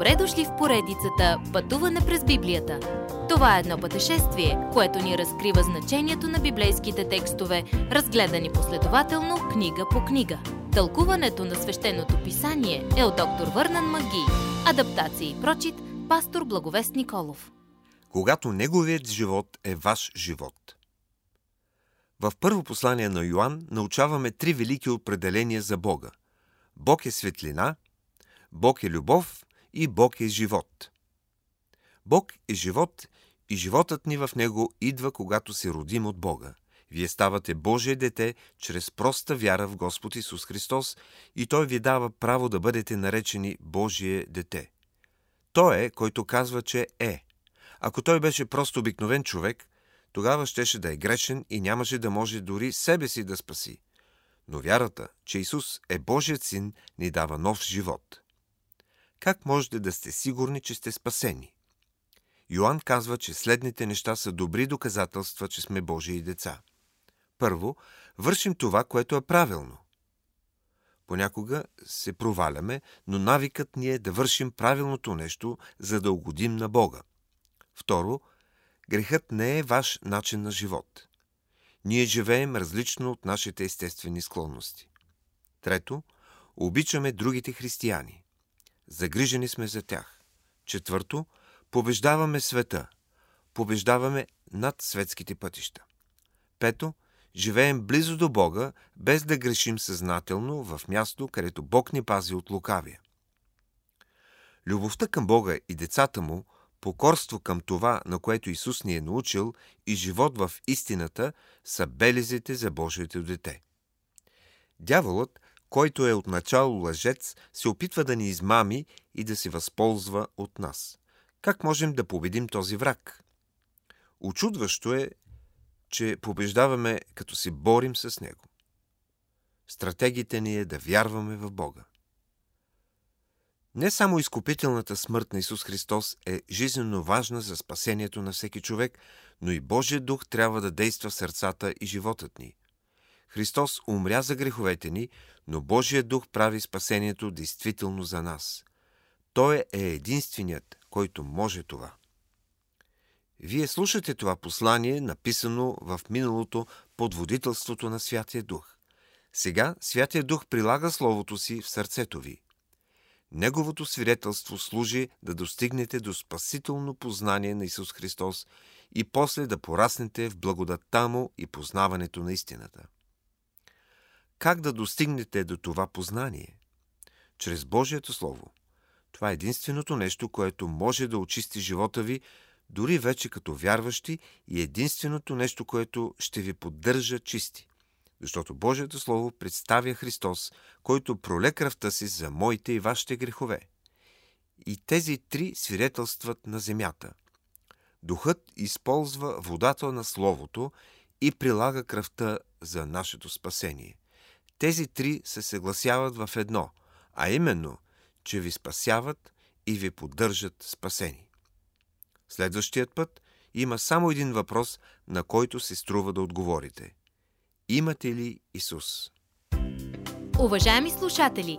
Добре дошли в поредицата Пътуване през Библията. Това е едно пътешествие, което ни разкрива значението на библейските текстове, разгледани последователно книга по книга. Тълкуването на свещеното писание е от доктор Върнан Маги. Адаптация и прочит, пастор Благовест Николов. Когато неговият живот е ваш живот. В първо послание на Йоанн научаваме три велики определения за Бога. Бог е светлина, Бог е любов и Бог е живот. Бог е живот и животът ни в Него идва, когато се родим от Бога. Вие ставате Божие дете чрез проста вяра в Господ Исус Христос и Той ви дава право да бъдете наречени Божие дете. Той е, който казва, че е. Ако той беше просто обикновен човек, тогава щеше да е грешен и нямаше да може дори себе си да спаси. Но вярата, че Исус е Божият син, ни дава нов живот. Как можете да сте сигурни, че сте спасени? Йоанн казва, че следните неща са добри доказателства, че сме Божии деца. Първо, вършим това, което е правилно. Понякога се проваляме, но навикът ни е да вършим правилното нещо, за да угодим на Бога. Второ, грехът не е ваш начин на живот. Ние живеем различно от нашите естествени склонности. Трето, обичаме другите християни. Загрижени сме за тях. Четвърто, побеждаваме света. Побеждаваме над светските пътища. Пето, живеем близо до Бога, без да грешим съзнателно в място, където Бог ни пази от лукавия. Любовта към Бога и децата му, покорство към това, на което Исус ни е научил, и живот в истината са белезите за Божието дете. Дяволът който е отначало лъжец, се опитва да ни измами и да се възползва от нас. Как можем да победим този враг? Очудващо е, че побеждаваме, като се борим с него. Стратегията ни е да вярваме в Бога. Не само изкупителната смърт на Исус Христос е жизненно важна за спасението на всеки човек, но и Божия дух трябва да действа в сърцата и животът ни. Христос умря за греховете ни, но Божия дух прави спасението действително за нас. Той е единственият, който може това. Вие слушате това послание, написано в миналото под водителството на Святия Дух. Сега Святия Дух прилага Словото си в сърцето ви. Неговото свидетелство служи да достигнете до спасително познание на Исус Христос и после да пораснете в благодатта Му и познаването на истината. Как да достигнете до това познание? Чрез Божието Слово. Това е единственото нещо, което може да очисти живота ви, дори вече като вярващи, и единственото нещо, което ще ви поддържа чисти. Защото Божието Слово представя Христос, който проле кръвта си за моите и вашите грехове. И тези три свидетелстват на земята. Духът използва водата на Словото и прилага кръвта за нашето спасение – тези три се съгласяват в едно, а именно, че ви спасяват и ви поддържат спасени. Следващият път има само един въпрос, на който се струва да отговорите. Имате ли Исус? Уважаеми слушатели,